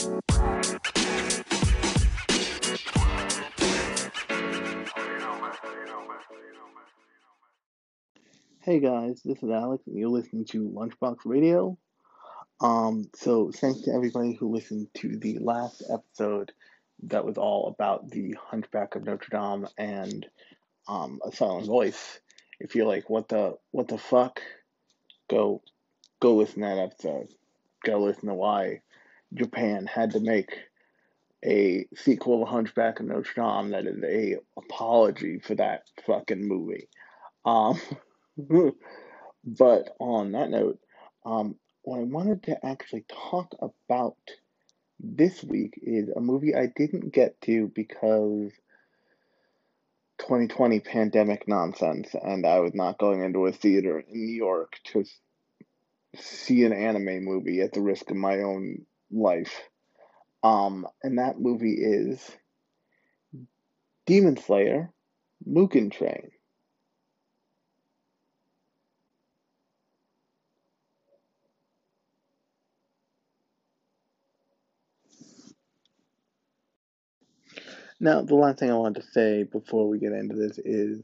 Hey guys, this is Alex, and you're listening to Lunchbox Radio. Um, so thanks to everybody who listened to the last episode that was all about the Hunchback of Notre Dame and um, A Silent Voice. If you're like, what the what the fuck, go go listen to that episode. Go listen to why Japan had to make a sequel to Hunchback of Notre Dame that is a apology for that fucking movie. Um, but on that note, um, what I wanted to actually talk about this week is a movie I didn't get to because 2020 pandemic nonsense, and I was not going into a theater in New York to see an anime movie at the risk of my own life. Um, and that movie is Demon Slayer Mugen Train. Now, the last thing I want to say before we get into this is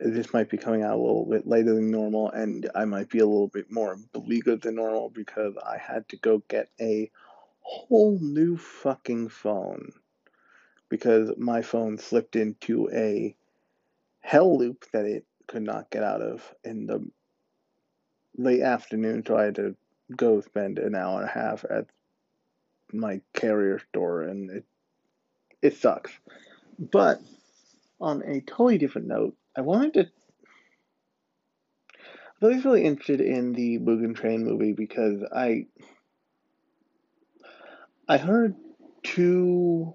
this might be coming out a little bit later than normal, and I might be a little bit more beleaguered than normal because I had to go get a whole new fucking phone because my phone slipped into a hell loop that it could not get out of in the late afternoon, so I had to go spend an hour and a half at my carrier store, and it it sucks. But on a totally different note, I wanted to. I was really interested in the Mugen Train movie because I I heard two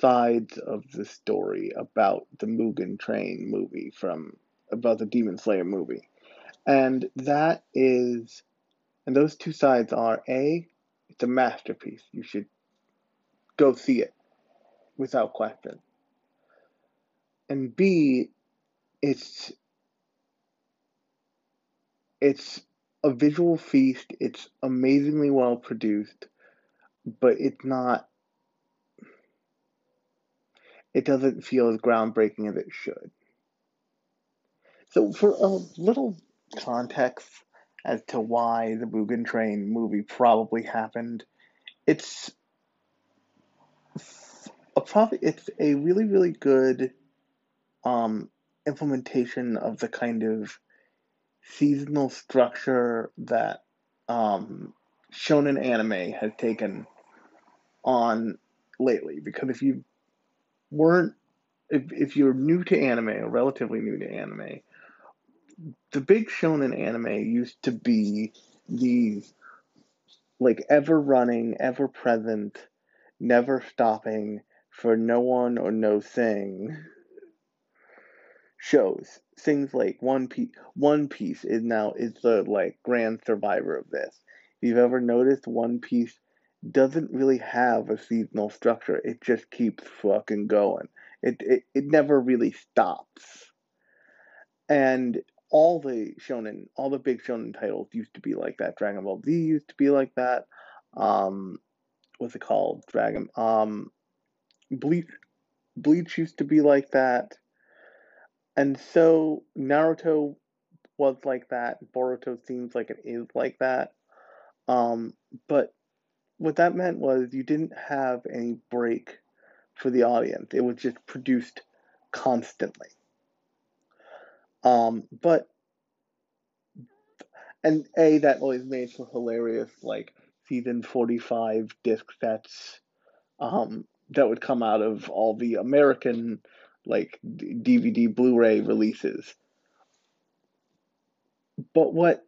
sides of the story about the Mugen Train movie from about the Demon Slayer movie. And that is and those two sides are A, it's a masterpiece. You should go see it without question. And B, it's it's a visual feast. It's amazingly well produced, but it's not it doesn't feel as groundbreaking as it should. So for a little context as to why the Mugen Train movie probably happened, it's a probably it's a really really good um, implementation of the kind of seasonal structure that um, shonen anime has taken on lately. Because if you weren't, if, if you're new to anime or relatively new to anime, the big shonen anime used to be these like ever running, ever present, never stopping for no one or no thing shows. Things like One Piece One Piece is now is the like grand survivor of this. If you've ever noticed One Piece doesn't really have a seasonal structure. It just keeps fucking going. It it, it never really stops. And all the shonen, all the big shonen titles used to be like that. Dragon Ball Z used to be like that. Um, what's it called? Dragon. Um, Bleach Bleach used to be like that. And so Naruto was like that. Boruto seems like it is like that. Um, but what that meant was you didn't have any break for the audience. It was just produced constantly. Um, but and a that always made for hilarious like season forty five disc sets. Um, that would come out of all the American like DVD Blu-ray releases. But what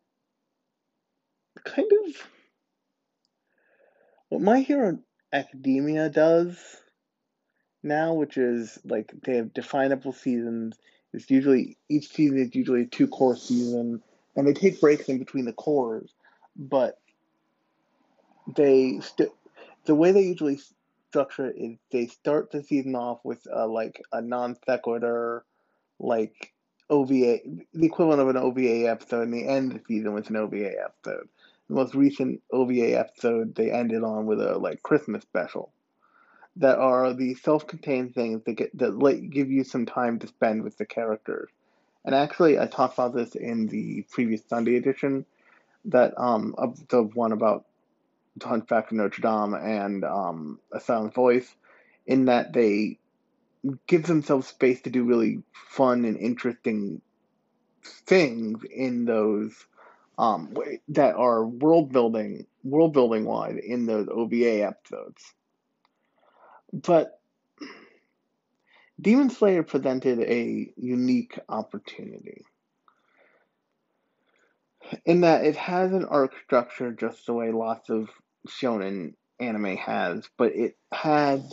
kind of what My Hero Academia does now, which is like they have definable seasons. It's usually each season is usually a two cour season, and they take breaks in between the cours, but they st- the way they usually structure is they start the season off with uh, like a non sequitur, like OVA, the equivalent of an OVA episode, and they end the season with an OVA episode. The most recent OVA episode they ended on with a like Christmas special that are the self-contained things that get that let give you some time to spend with the characters. And actually, I talked about this in the previous Sunday edition, that um of the one about Hunchback of Notre Dame and um, A Silent Voice, in that they give themselves space to do really fun and interesting things in those um, that are world building world building wide in those OVA episodes. But Demon Slayer presented a unique opportunity in that it has an arc structure just the way lots of shonen anime has, but it had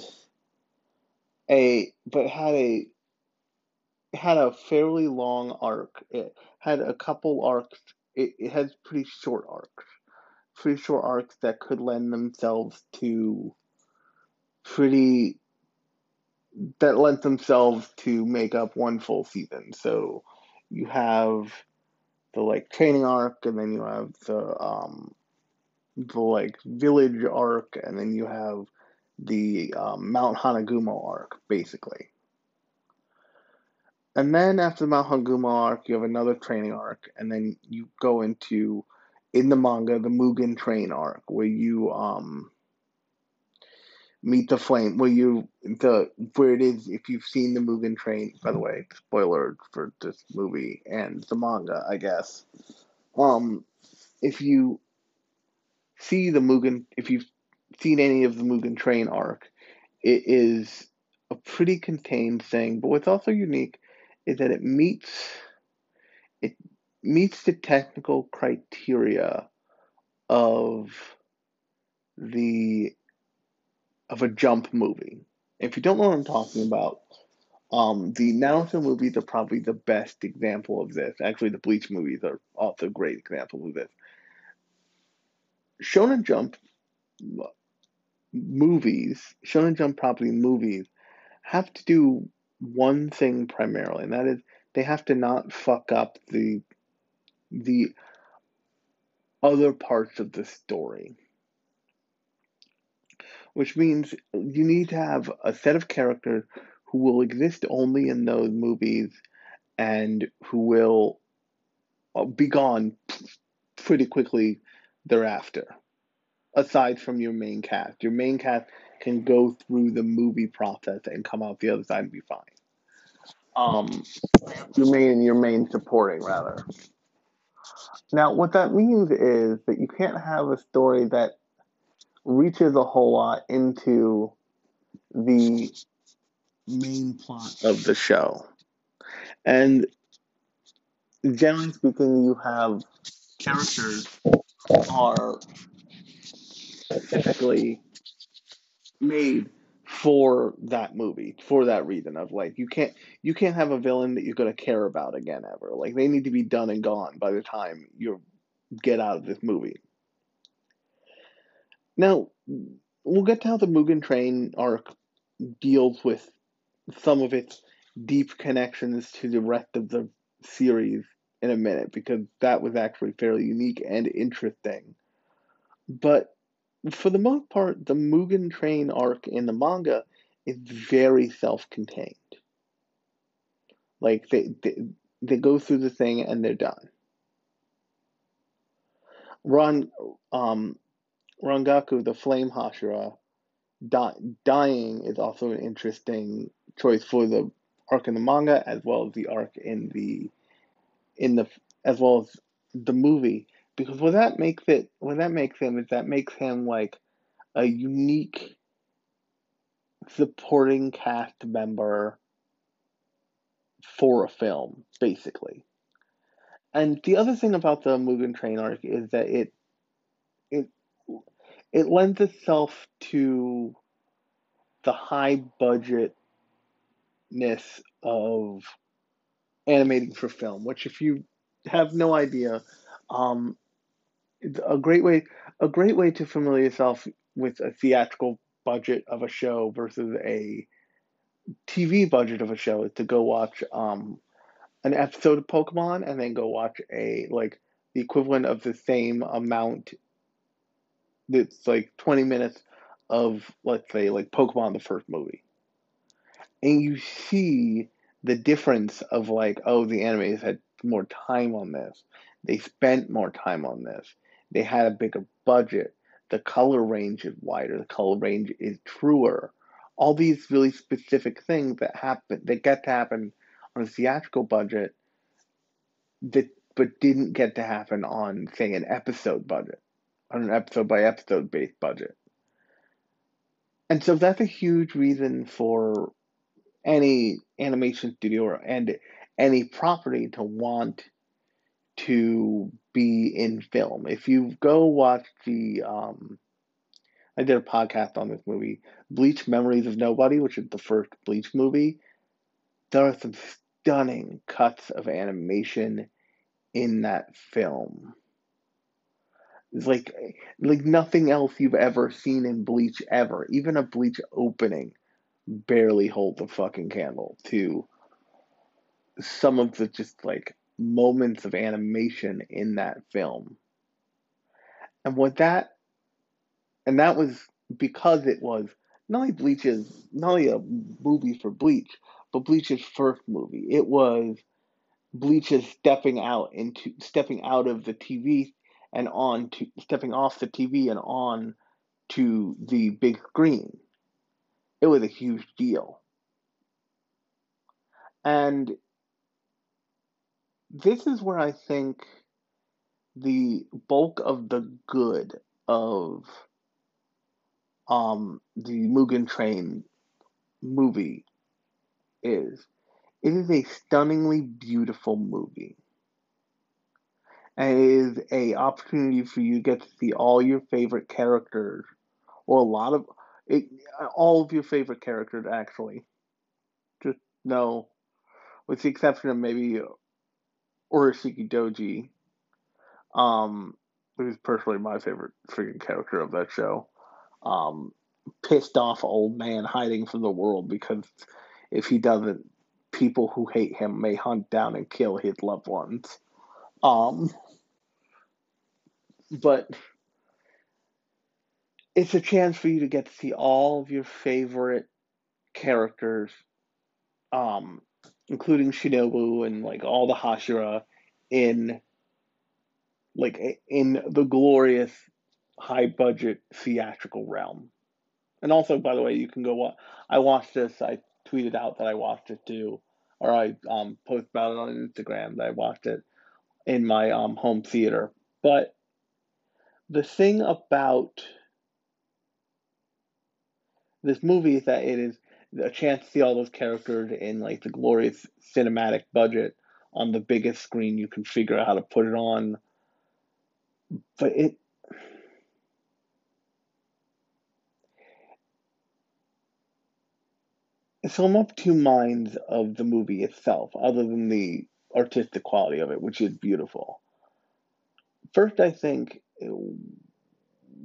a but had a had a fairly long arc. It had a couple arcs. It, it has pretty short arcs, pretty short arcs that could lend themselves to pretty that lent themselves to make up one full season. So you have the like training arc, and then you have the um the like village arc, and then you have the um, Mount Natagumo arc, basically. And then after the Mount Natagumo arc, you have another training arc, and then you go into in the manga the Mugen Train arc, where you um meet the flame where you the where it is if you've seen the Mugen Train by the way spoiler for this movie and the manga I guess um if you see the Mugen if you've seen any of the Mugen Train arc it is a pretty contained thing but what's also unique is that it meets it meets the technical criteria of the of a jump movie. If you don't know what I'm talking about, um, the Naruto movies are probably the best example of this. Actually, the Bleach movies are also great example of this. Shonen Jump movies, Shonen Jump property movies, have to do one thing primarily, and that is they have to not fuck up the the other parts of the story. Which means you need to have a set of characters who will exist only in those movies and who will be gone pretty quickly thereafter. Aside from your main cast, your main cast can go through the movie process and come out the other side and be fine. Um, your main your main supporting rather. Now, what that means is that you can't have a story that reaches a whole lot into the main plot of the show. And generally speaking, you have characters are specifically made for that movie for that reason of like you can't you can't have a villain that you're going to care about again ever. Like they need to be done and gone by the time you get out of this movie. Now, we'll get to how the Mugen Train arc deals with some of its deep connections to the rest of the series in a minute because that was actually fairly unique and interesting. But for the most part, the Mugen Train arc in the manga is very self-contained. Like they they, they go through the thing and they're done. Ron um Rengoku, the Flame Hashira, di- dying is also an interesting choice for the arc in the manga as well as the arc in the in the as well as the movie. Because what that makes it what that makes him is that makes him like a unique supporting cast member for a film basically. And the other thing about the Mugen Train arc is that it it it lends itself to the high budgetness of animating for film, which if you have no idea, um, a great way a great way to familiar yourself with a theatrical budget of a show versus a TV budget of a show is to go watch um, an episode of Pokemon and then go watch a like the equivalent of the same amount it's like 20 minutes of let's say like Pokemon the first movie. And you see the difference of like, oh, the animators had more time on this. They spent more time on this. They had a bigger budget. The color range is wider. The color range is truer. All these really specific things that happen that get to happen on a theatrical budget that but didn't get to happen on say an episode budget, on an episode by episode based budget. And so that's a huge reason for any animation studio or and any property to want to be in film. If you go watch the um I did a podcast on this movie, Bleach Memories of Nobody, which is the first Bleach movie. There are some stunning cuts of animation in that film. It's like like nothing else you've ever seen in Bleach ever. Even a Bleach opening barely hold the fucking candle to some of the just like moments of animation in that film. And what that and that was because it was not only Bleach's not only a movie for Bleach, but Bleach's first movie. It was Bleach's stepping out into stepping out of the TV and on to stepping off the TV and on to the big screen. It was a huge deal. And this is where I think the bulk of the good of um, the Mugen Train movie is. It is a stunningly beautiful movie. And it is a opportunity for you to get to see all your favorite characters, or a lot of it, all of your favorite characters actually. Just no, with the exception of maybe Urashiki Doji, um, who's personally my favorite freaking character of that show. Um, pissed off old man hiding from the world because if he doesn't, people who hate him may hunt down and kill his loved ones. Um, but it's a chance for you to get to see all of your favorite characters, um, including Shinobu and like all the Hashira in like in the glorious high budget theatrical realm. And also, by the way, you can go. I watched this. I tweeted out that I watched it too, or I um, posted about it on Instagram that I watched it in my um, home theater. But the thing about this movie is that it is a chance to see all those characters in like the glorious cinematic budget on the biggest screen you can figure out how to put it on. But it so I'm up two minds of the movie itself, other than the artistic quality of it, which is beautiful. First, I think,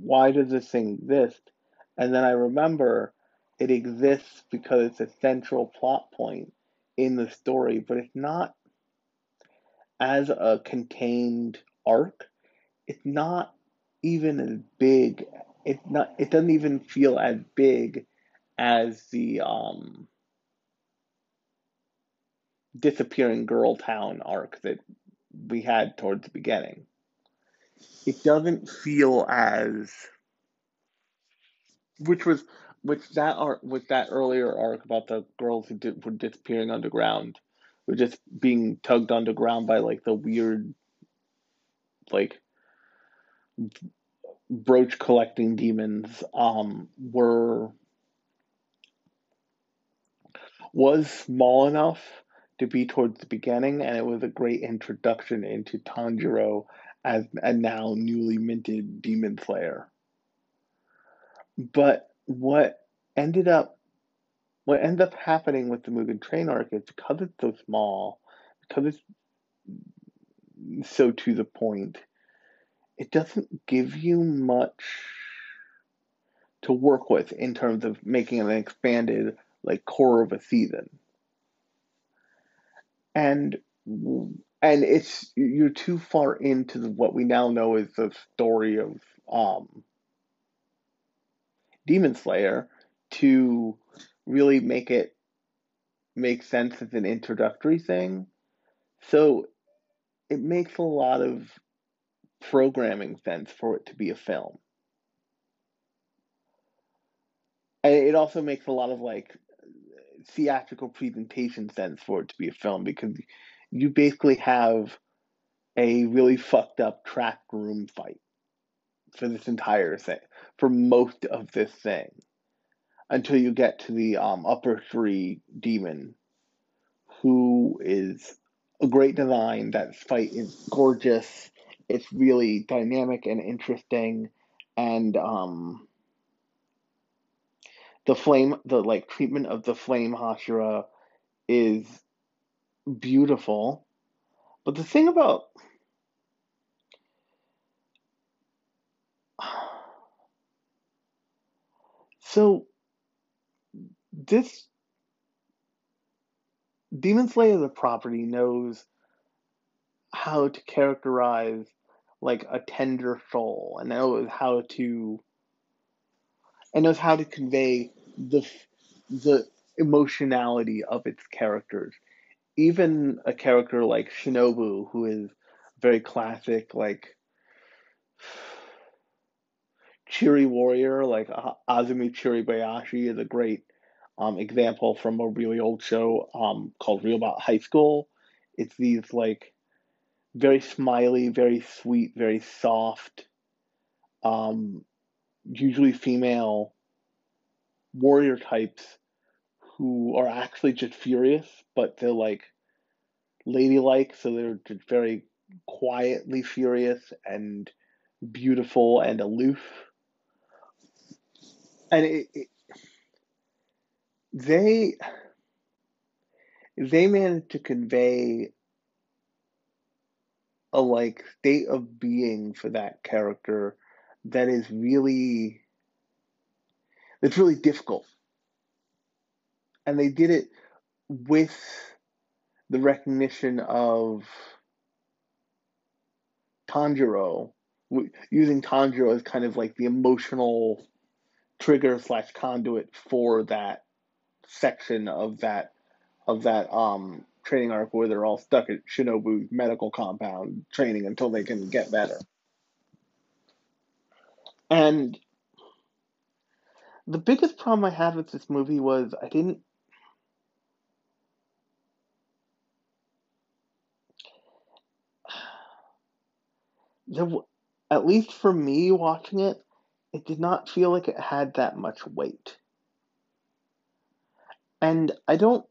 why does this thing exist? And then I remember it exists because it's a central plot point in the story, but it's not as a contained arc. It's not even as big. It's not. It doesn't even feel as big as the um, disappearing girl town arc that we had towards the beginning. It doesn't feel as which was which that arc with that earlier arc about the girls who did, were disappearing underground, were just being tugged underground by like the weird, like brooch collecting demons. Um, were was small enough to be towards the beginning, and it was a great introduction into Tanjiro as a now newly minted demon slayer. But what ended up what ended up happening with the Mugen Train arc is because it's so small, because it's so to the point, it doesn't give you much to work with in terms of making an expanded like cour of a season. And and it's you're too far into the, what we now know is the story of um Demon Slayer to really make it make sense as an introductory thing. So it makes a lot of programming sense for it to be a film. And it also makes a lot of like theatrical presentation sense for it to be a film because you basically have a really fucked up track room fight for this entire thing, for most of this thing, until you get to the um, upper three demon, who is a great design. That fight is gorgeous. It's really dynamic and interesting, and um, the flame, the like treatment of the flame Hashira is beautiful. But the thing about so this Demon Slayer the property knows how to characterize like a tender soul and knows how to and knows how to convey the the emotionality of its characters. Even a character like Shinobu, who is very classic, like cheery warrior, like Azumi Chiribayashi, is a great um, example from a really old show um, called Real Bout High School. It's these like very smiley, very sweet, very soft, um, usually female warrior types who are actually just furious, but they're like ladylike, so they're just very quietly furious and beautiful and aloof. And it, it, they they managed to convey a like state of being for that character that is really it's really difficult. And they did it with the recognition of Tanjiro, using Tanjiro as kind of like the emotional trigger slash conduit for that section of that of that um training arc where they're all stuck at Shinobu's medical compound training until they can get better. And the biggest problem I had with this movie was I didn't. There, at least for me watching it, it did not feel like it had that much weight. And I don't.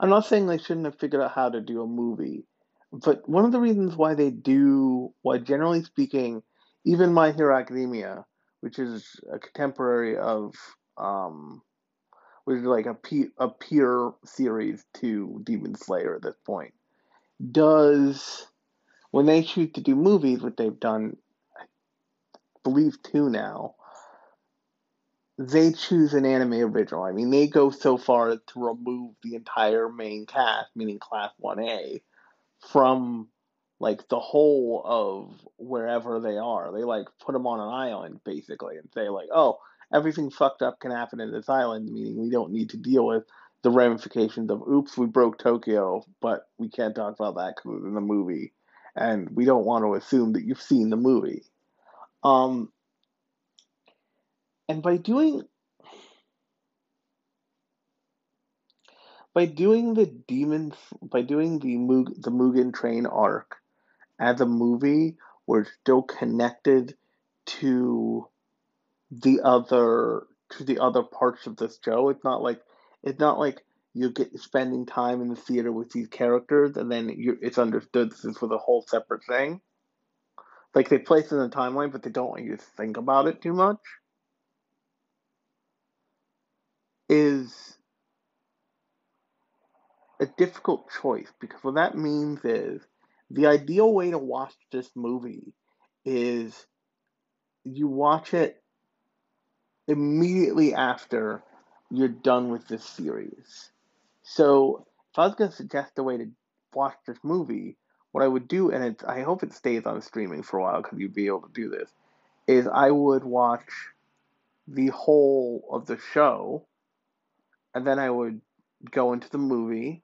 I'm not saying they shouldn't have figured out how to do a movie, but one of the reasons why they do, why generally speaking, even My Hero Academia, which is a contemporary of, um, which is like a, pe- a peer series to Demon Slayer at this point, does, when they choose to do movies, what they've done, I believe two now, they choose an anime original. I mean, they go so far to remove the entire main cast, meaning Class 1A, from like the whole of wherever they are. They like put them on an island basically and say like, oh, everything fucked up can happen in this island, meaning we don't need to deal with the ramifications of oops, we broke Tokyo, but we can't talk about that because in the movie, and we don't want to assume that you've seen the movie. Um, and by doing by doing the demon by doing the Mug, the Mugen Train arc as a movie we're still connected to the other to the other parts of this show. It's not like it's not like you get spending time in the theater with these characters and then it's understood this is for the whole separate thing. Like they place it in the timeline, but they don't want you to think about it too much. Is a difficult choice because what that means is the ideal way to watch this movie is you watch it immediately after you're done with this series. So, if I was going to suggest a way to watch this movie, what I would do, and it's, I hope it stays on streaming for a while because you'd be able to do this, is I would watch the whole of the show and then I would go into the movie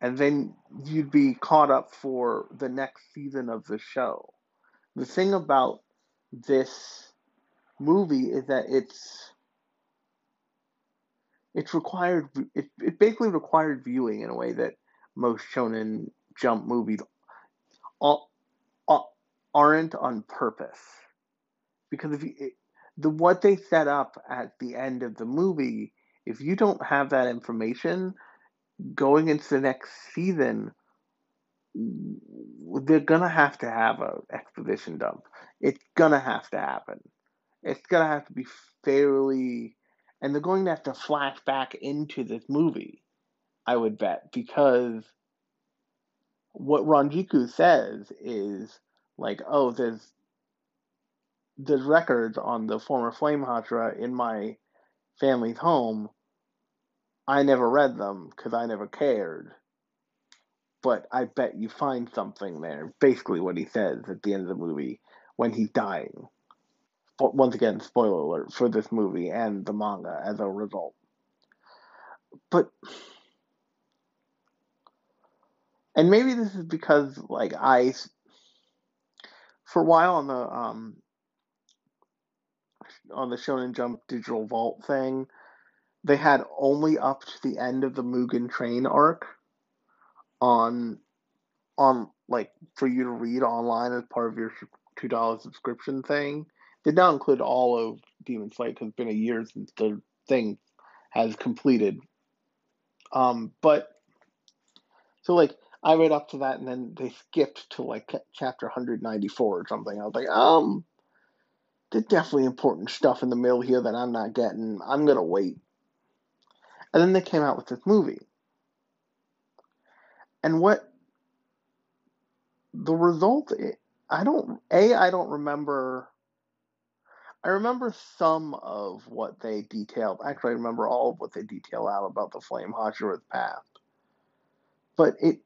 and then you'd be caught up for the next season of the show. The thing about this movie is that it's it's required it, it basically required viewing in a way that most shonen jump movies aren't on purpose. Because if you, it, the what they set up at the end of the movie if you don't have that information going into the next season they're gonna have to have a exposition dump. It's gonna have to happen. It's gonna have to be fairly and they're going to have to flash back into this movie, I would bet, because what Ranjiko says is like, oh, there's there's records on the former Flame Hashira in my family's home. I never read them because I never cared. But I bet you find something there. Basically, what he says at the end of the movie when he's dying once again, spoiler alert for this movie and the manga as a result. But and maybe this is because like I for a while on the um on the Shonen Jump Digital Vault thing, they had only up to the end of the Mugen Train arc on on like for you to read online as part of your two dollar subscription thing did not include all of Demon Slayer because it's been a year since the thing has completed. Um, but so like I read up to that and then they skipped to like chapter 194 or something. I was like, um, there's definitely important stuff in the middle here that I'm not getting. I'm gonna wait. And then they came out with this movie. And what the result I don't a I don't remember I remember some of what they detailed. Actually, I remember all of what they detail out about the Flame Hashira's past. But it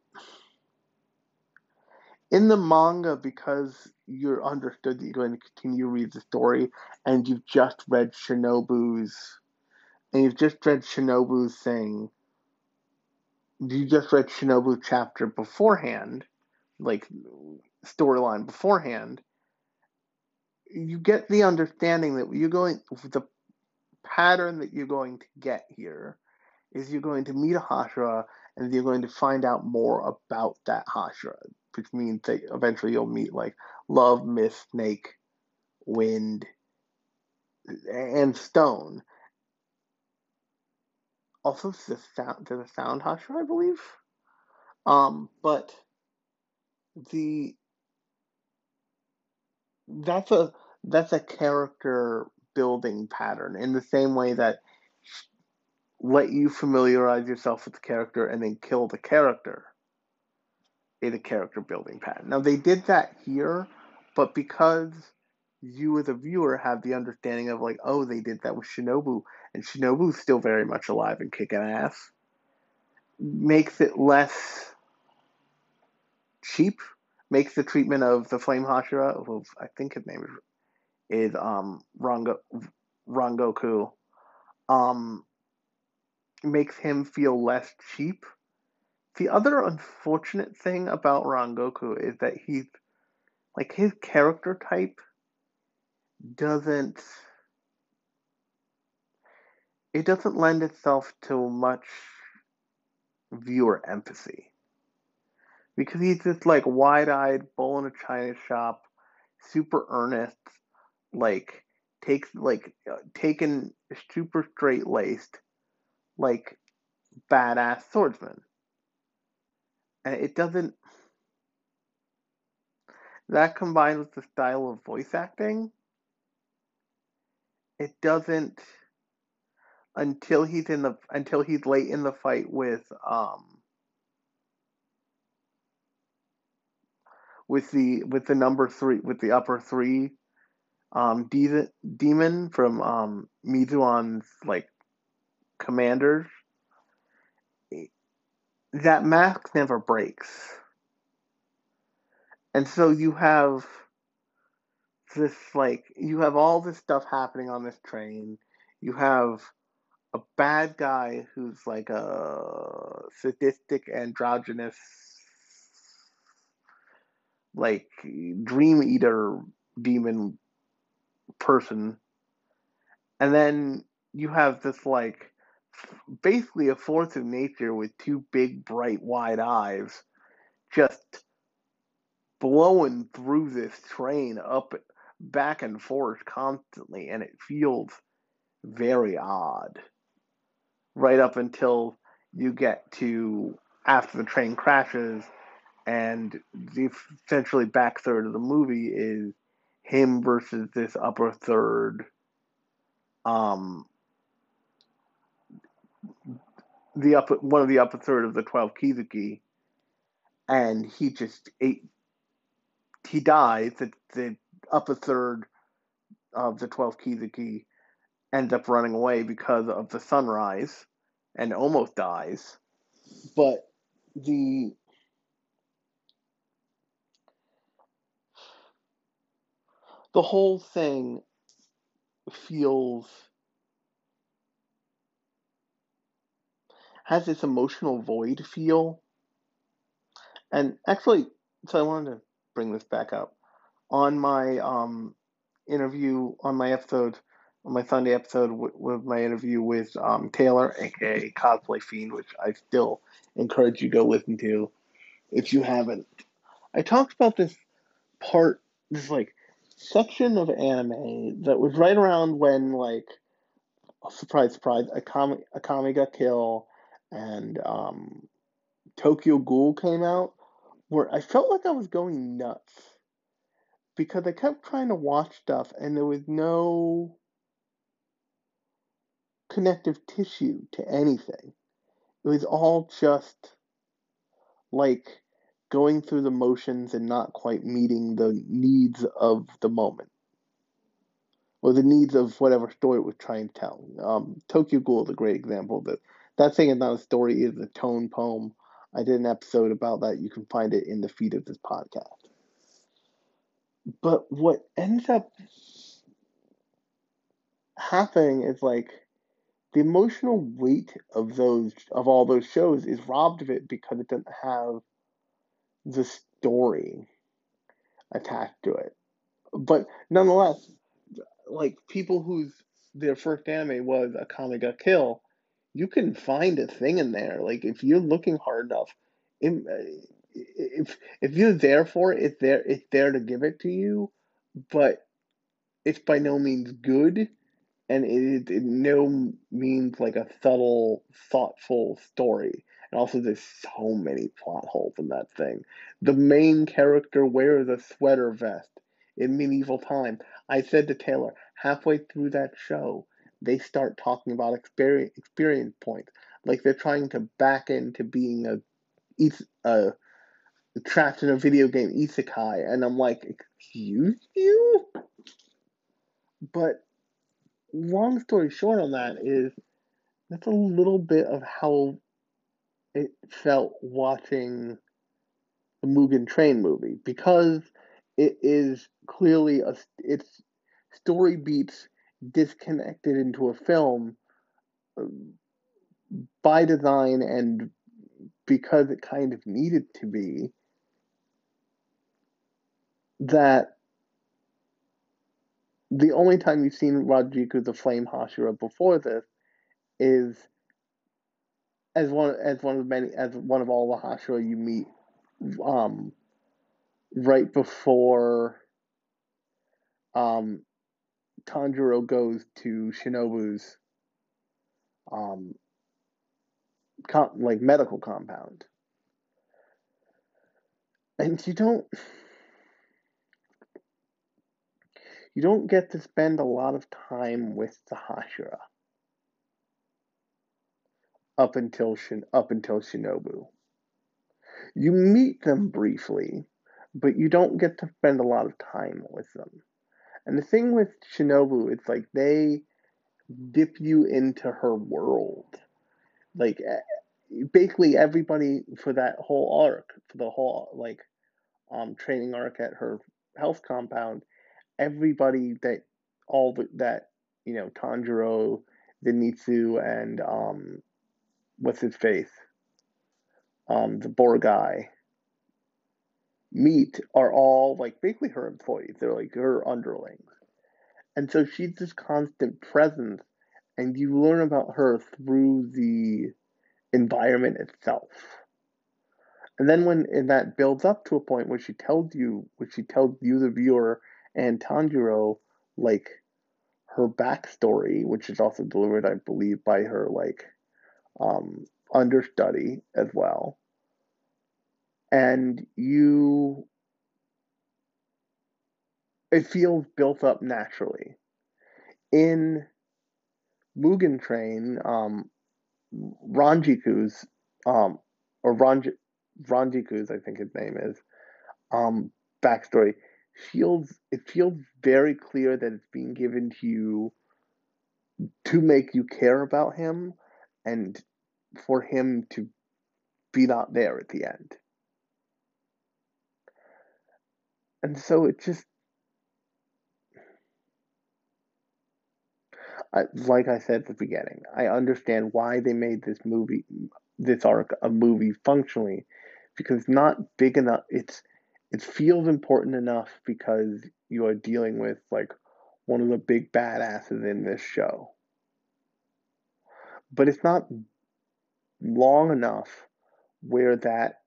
in the manga because you're understood that you're going to continue to read the story and you've just read Shinobu's and you've just read Shinobu's thing. You just read Shinobu chapter beforehand, like storyline beforehand you get the understanding that you're going the pattern that you're going to get here is you're going to meet a Hashira and you're going to find out more about that Hashira, which means that eventually you'll meet like love, myth, snake, wind, and stone. Also, the sound, there's a sound Hashira, I believe. Um, but the that's a that's a character building pattern in the same way that let you familiarize yourself with the character and then kill the character is a character building pattern. Now they did that here, but because you as a viewer have the understanding of like, oh, they did that with Shinobu, and Shinobu's still very much alive and kicking ass, makes it less cheap, makes the treatment of the Flame Hashira, who I think his name is is um Rango Rengoku um makes him feel less cheap. The other unfortunate thing about Rengoku is that he's like his character type doesn't it doesn't lend itself to much viewer empathy. Because he's just like wide eyed, bull in a china shop, super earnest, like takes like uh, taken super straight laced like badass swordsman. And it doesn't that combined with the style of voice acting it doesn't until he's in the until he's late in the fight with um with the with the number three with the upper three um, De- demon from um, Muzan's like commanders. That mask never breaks, and so you have this like you have all this stuff happening on this train. You have a bad guy who's like a sadistic androgynous like dream eater demon person. And then you have this like basically a force of nature with two big bright wide eyes just blowing through this train up back and forth constantly and it feels very odd. Right up until you get to after the train crashes and the essentially back third of the movie is him versus this upper third um the upper one of the upper third of the 12 kizuki. And he just ate he dies the, the upper third of the 12 kizuki ends up running away because of the sunrise and almost dies. But the the whole thing feels has this emotional void feel. And actually, so I wanted to bring this back up on my um, interview on my episode on my Sunday episode with, with my interview with um, Taylor, aka Cosplay Fiend, which I still encourage you to go listen to if you haven't. I talked about this part, this like section of anime that was right around when like surprise surprise Akame Akame ga Kill and um, Tokyo Ghoul came out where I felt like I was going nuts because I kept trying to watch stuff and there was no connective tissue to anything. It was all just like going through the motions and not quite meeting the needs of the moment or the needs of whatever story it was trying to tell. Um, Tokyo Ghoul is a great example of that that thing is not a story; it is a tone poem. I did an episode about that. You can find it in the feed of this podcast. But what ends up happening is like the emotional weight of those of all those shows is robbed of it because it doesn't have the story attached to it. But nonetheless, like people whose their first anime was Akame ga Kill, you can find a thing in there. Like if you're looking hard enough, uh, if if you're there for it, it's there. It's there to give it to you, but it's by no means good, and it, it no means like a subtle, thoughtful story. And also, there's so many plot holes in that thing. The main character wears a sweater vest in medieval time. I said to Taylor halfway through that show, they start talking about experience experience points, like they're trying to back into being a, a trapped in a video game isekai, and I'm like, excuse you. But long story short on that is that's a little bit of how it felt watching the Mugen Train movie because it is clearly a its story beats disconnected into a film um, by design and because it kind of needed to be that the only time you've seen Rajaku the Flame Hashira before this is as one as one of many as one of all the Hashira you meet um right before um Tanjiro goes to Shinobu's um com- like medical compound. And you don't you don't get to spend a lot of time with the Hashira up until Shin- up until Shinobu. You meet them briefly, but you don't get to spend a lot of time with them. And the thing with Shinobu, it's like they dip you into her world. Like basically everybody for that whole arc, for the whole like um training arc at her health compound, everybody that all the, that you know Tanjiro, Zenitsu, and um, what's his face, um, the boar guy meet are all like basically her employees. They're like her underlings. And so she's this constant presence, and you learn about her through the environment itself. And then when and that builds up to a point where she tells you, where she tells you, the viewer, and Tanjiro, like her backstory, which is also delivered, I believe, by her like um, understudy as well. And you, it feels built up naturally. In Mugen Train, um, Ranjiku's, um, or Ranj, Ranjiku's, I think his name is, um, backstory feels it feels very clear that it's being given to you to make you care about him and for him to be not there at the end. And so it just I, like I said at the beginning, I understand why they made this movie, this arc, a movie functionally, because not big enough. It's it feels important enough because you are dealing with like one of the big badasses in this show. But it's not long enough where that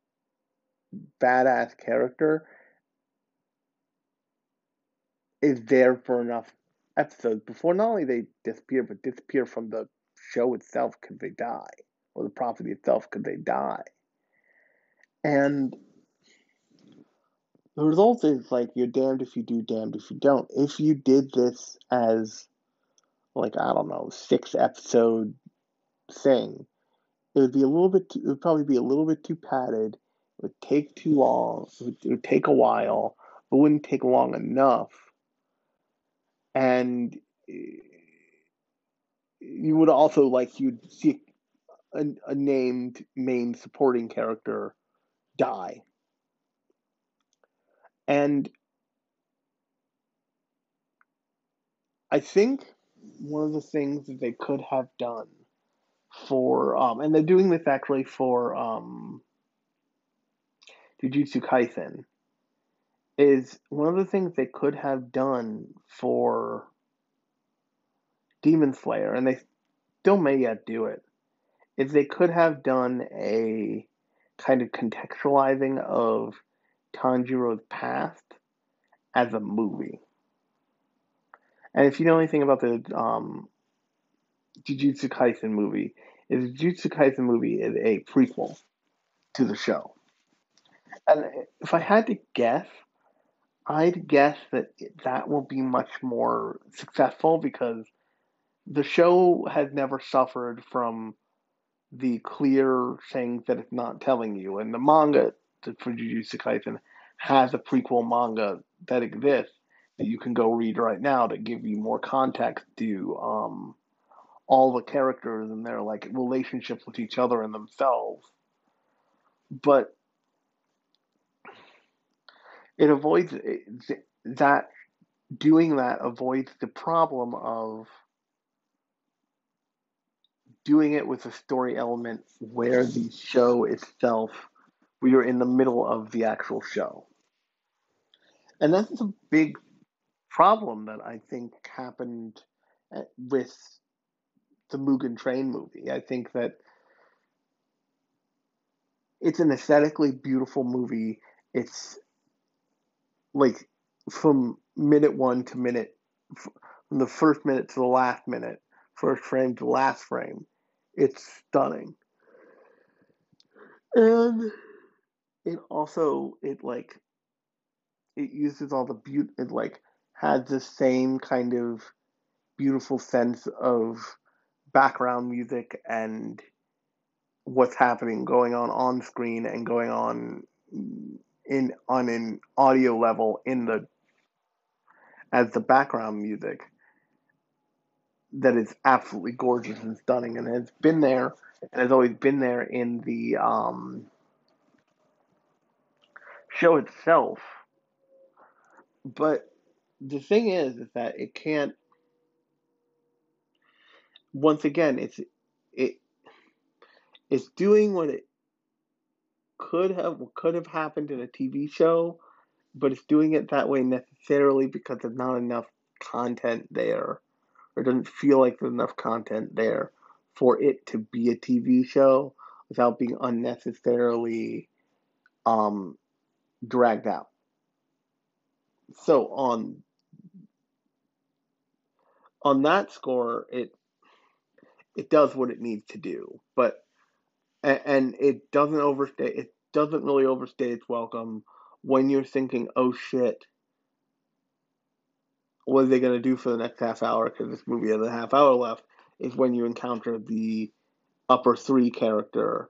badass character is there for enough episodes before not only they disappear, but disappear from the show itself because they die, or the property itself because they die. And the result is like you're damned if you do, damned if you don't. If you did this as like I don't know, six episode thing, it would be a little bit. Too, it would probably be a little bit too padded. It would take too long. It would, it would take a while, but wouldn't take long enough. And eh, you would also like you'd see a, a named main supporting character die and I think one of the things that they could have done for, um, and they're doing this actually for um, Jujutsu Kaisen, is one of the things they could have done for Demon Slayer, and they still may yet do it, is they could have done a kind of contextualizing of Tanjiro's past as a movie. And if you know anything about the um, Jujutsu Kaisen movie, is Jujutsu Kaisen movie is a prequel to the show. And if I had to guess, I'd guess that that will be much more successful because the show has never suffered from the clear things that it's not telling you. And the manga for Jujutsu Kaisen has a prequel manga that exists that you can go read right now to give you more context to um, all the characters and their like relationships with each other and themselves. But it avoids that doing that avoids the problem of doing it with a story element where the show itself we are in the middle of the actual show. And that's a big problem that I think happened uh, with the Mugen Train movie. I think that it's an aesthetically beautiful movie. It's like from minute one to minute, from the first minute to the last minute, first frame to last frame. It's stunning. And it also it like it uses all the beauty it like has the same kind of beautiful sense of background music and what's happening going on on screen and going on in on an audio level in the as the background music that is absolutely gorgeous and stunning and has been there and has always been there in the um show itself. But the thing is, is that it can't. Once again, it's it it's doing what it could have could have happened in a TV show, but it's doing it that way necessarily because there's not enough content there, or doesn't feel like there's enough content there for it to be a TV show without being unnecessarily um, dragged out. So on on that score, it it does what it needs to do, but and, it doesn't overstay. It doesn't really overstay its welcome when you're thinking, "Oh shit." What are they to do for the next half hour? Because this movie has a half hour left. Is when you encounter the upper three character,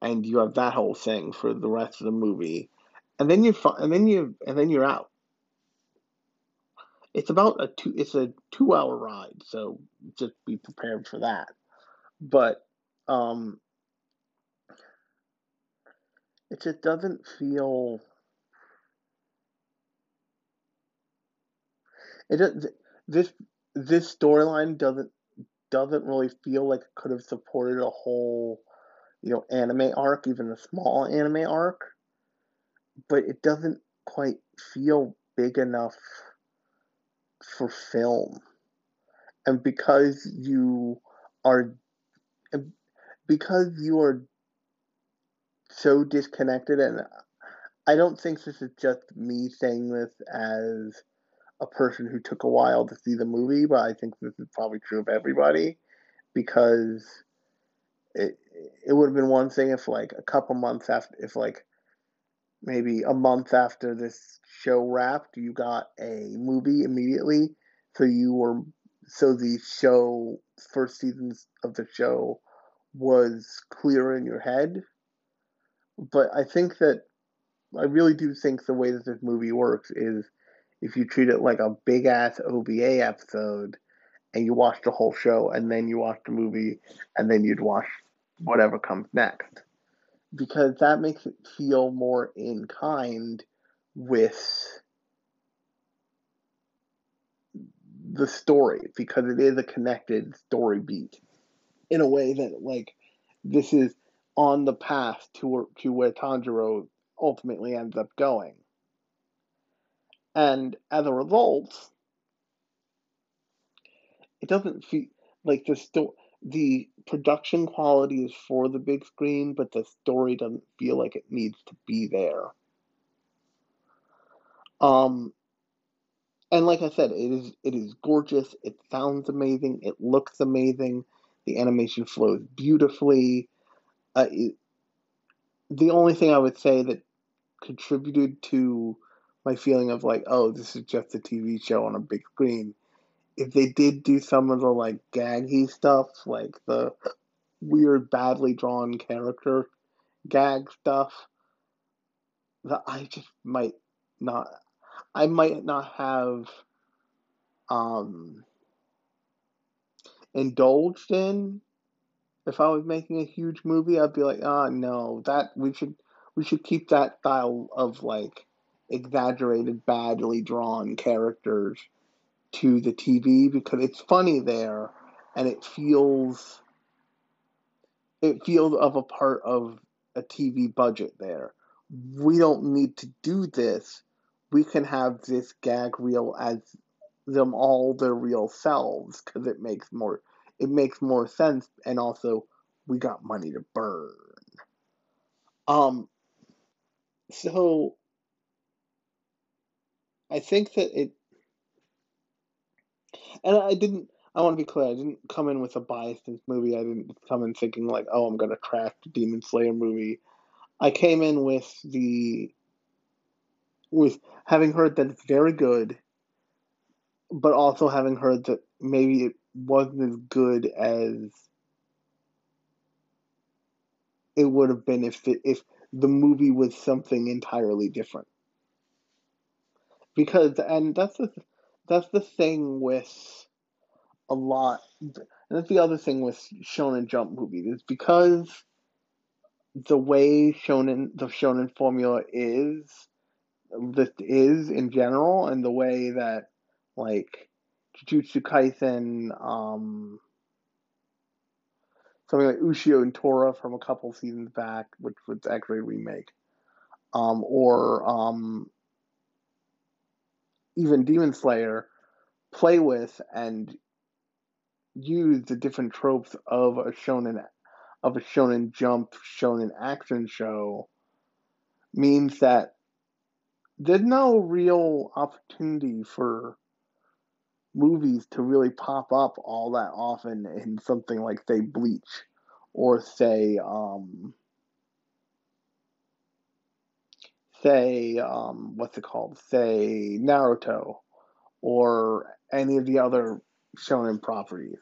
and you have that whole thing for the rest of the movie, and then you and then you and then you're out. It's about a two. It's a two hour ride, so just be prepared for that. But um, it just doesn't feel. It does, this this storyline doesn't doesn't really feel like it could have supported a whole, you know, anime arc, even a small anime arc. But it doesn't quite feel big enough for film. And because you are because you are so disconnected and I don't think this is just me saying this as a person who took a while to see the movie, but I think this is probably true of everybody because it it would have been one thing if like a couple months after if like maybe a month after this show wrapped you got a movie immediately so you were so the show first seasons of the show was clear in your head but I think that I really do think the way that this movie works is if you treat it like a big ass OVA episode and you watch the whole show and then you watch the movie and then you'd watch whatever comes next. Because that makes it feel more in kind with the story because it is a connected story beat in a way that like this is on the path to to where Tanjiro ultimately ends up going. And as a result, it doesn't feel like the sto- the production quality is for the big screen, but the story doesn't feel like it needs to be there. Um, and like I said, it is it is gorgeous. It sounds amazing. It looks amazing. The animation flows beautifully. Uh, it, the only thing I would say that contributed to my feeling of like, oh, this is just a TV show on a big screen. If they did do some of the like gaggy stuff, like the weird, badly drawn character gag stuff, that I just might not, I might not have um, indulged in. If I was making a huge movie, I'd be like, oh no, that we should we should keep that style of like exaggerated, badly drawn characters to the TV because it's funny there and it feels it feels of a part of a TV budget there. We don't need to do this. We can have this gag reel as them all their real selves because it makes more it makes more sense and also we got money to burn. Um so I think that it and I didn't I want to be clear, I didn't come in with a bias in this movie. I didn't come in thinking like, oh, I'm gonna trash the Demon Slayer movie. I came in with the with having heard that it's very good, but also having heard that maybe it wasn't as good as it would have been if the, if the movie was something entirely different. Because and that's the that's the thing with a lot and that's the other thing with shonen jump movies is because the way shonen the shonen formula is this is in general and the way that like Jujutsu Kaisen, um, something like Ushio and Tora from a couple seasons back, which was actually a remake, um, or um, even Demon Slayer, play with and use the different tropes of a shonen of a shonen jump shonen action show means that there's no real opportunity for movies to really pop up all that often in something like say Bleach or say um say um what's it called say Naruto or any of the other shonen properties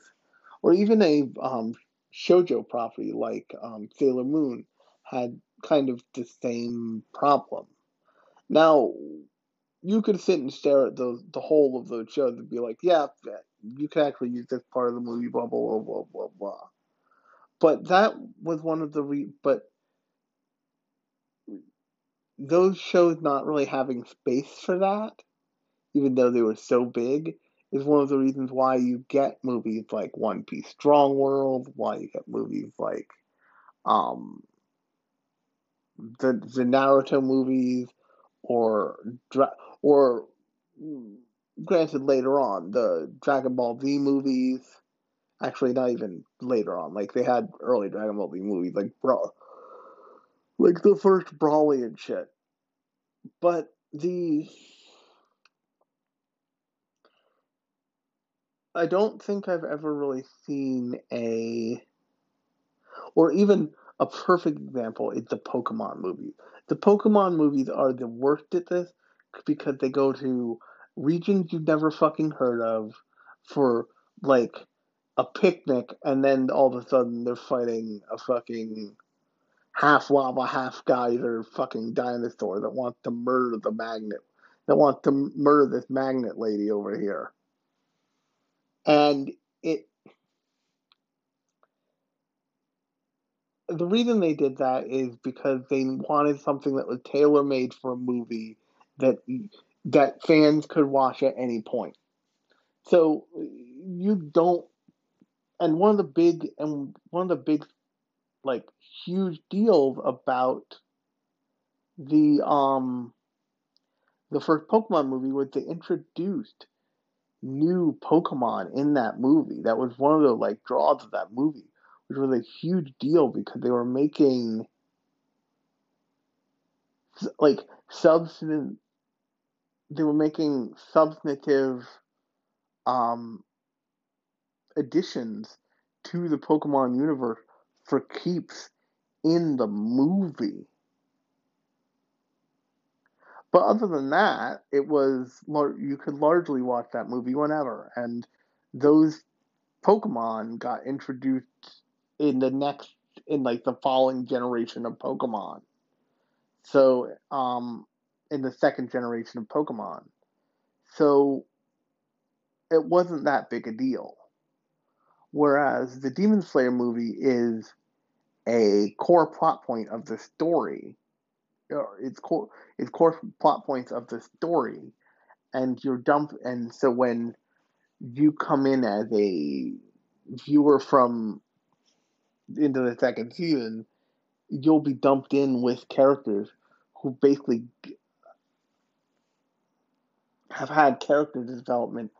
or even a um shojo property like um, Sailor Moon had kind of the same problem. Now, you could sit and stare at the the whole of the show and be like, yeah, you can actually use this part of the movie, blah blah blah blah blah blah. But that was one of the re but those shows not really having space for that, even though they were so big, is one of the reasons why you get movies like One Piece Strong World, why you get movies like um the the Naruto movies or or granted later on the Dragon Ball Z movies. Actually, not even later on. Like they had early Dragon Ball Z movies, like bro, like the first Broly and shit. But the I don't think I've ever really seen a or even a perfect example is the Pokemon movie. The Pokemon movies are the worst at this because they go to regions you've never fucking heard of for like a picnic and then all of a sudden they're fighting a fucking half lava, half geyser fucking dinosaur that wants to murder the magnet that wants to murder this magnet lady over here. And it the reason they did that is because they wanted something that was tailor made for a movie that that fans could watch at any point. So you don't and one of the big and one of the big like huge deals about the um the first Pokemon movie was they introduced new Pokemon in that movie. That was one of the like draws of that movie which was a huge deal because they were making like substantive they were making substantive um additions to the Pokemon universe for keeps in the movie. But other than that, it was you could largely watch that movie whenever, and those Pokemon got introduced in the next in like the following generation of Pokemon. So, um, in the second generation of Pokemon. So, it wasn't that big a deal. Whereas the Demon Slayer movie is a core plot point of the story. Or It's core, it's core plot points of the story, and you're dump. And so when you come in as a viewer from into the second season, you'll be dumped in with characters who basically have had character development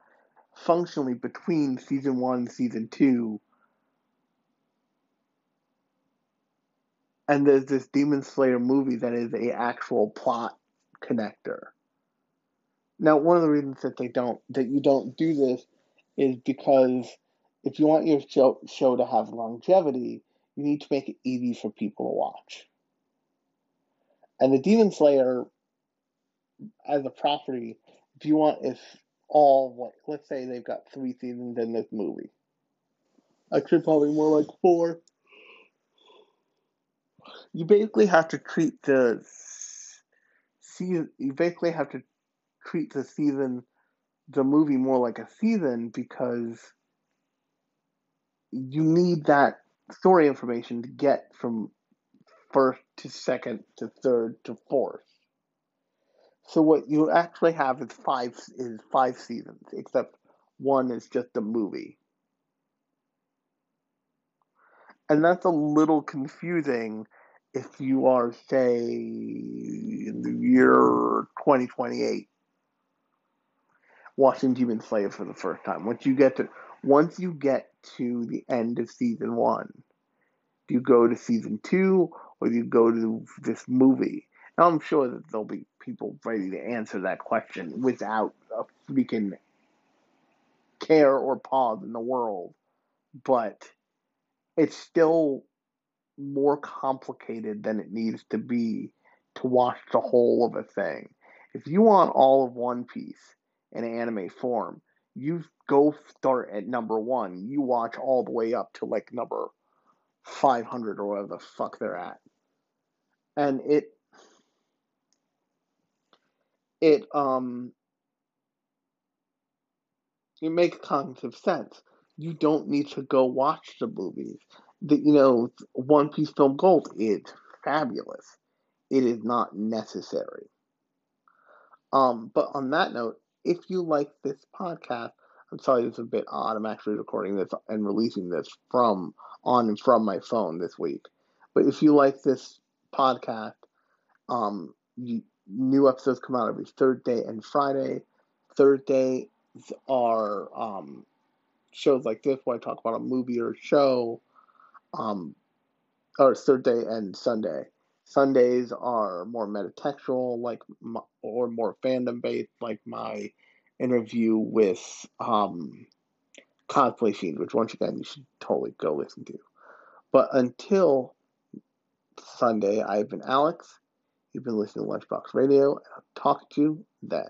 functionally between season one and season two. And there's this Demon Slayer movie that is a actual plot connector. Now, one of the reasons that they don't that you don't do this is because if you want your show, show to have longevity, you need to make it easy for people to watch. And the Demon Slayer, as a property, if you want, if all, like, let's say they've got three seasons in this movie, actually, probably more like four. You basically have to treat the season, you basically have to treat the season, the movie more like a season because you need that story information to get from first to second to third to fourth. So what you actually have is five is five seasons, except one is just a movie. And that's a little confusing if you are, say, in the year 2028, watching Demon Slayer for the first time. Once you get to once you get to the end of season one, do you go to season two or do you go to this movie? Now I'm sure that there'll be people ready to answer that question without a freaking care or pause in the world, but it's still more complicated than it needs to be to watch the whole of a thing. If you want all of One Piece in anime form, you go start at number one. You watch all the way up to like number 500 or whatever the fuck they're at. And it, it, um, it makes cognitive sense. You don't need to go watch the movies. The, you know, One Piece Film Gold is fabulous. It is not necessary. Um, but on that note, if you like this podcast, I'm sorry, it's a bit odd. I'm actually recording this and releasing this from on and from my phone this week. But if you like this podcast, um, you, new episodes come out every Thursday and Friday. Thursdays are um, shows like this where I talk about a movie or a show. Um, or Thursday and Sunday. Sundays are more metatextual, like my, or more fandom based, like my interview with um, Cosplay Fiend, which once again you should totally go listen to. But until Sunday, I've been Alex. You've been listening to Lunchbox Radio, and I'll talk to you then.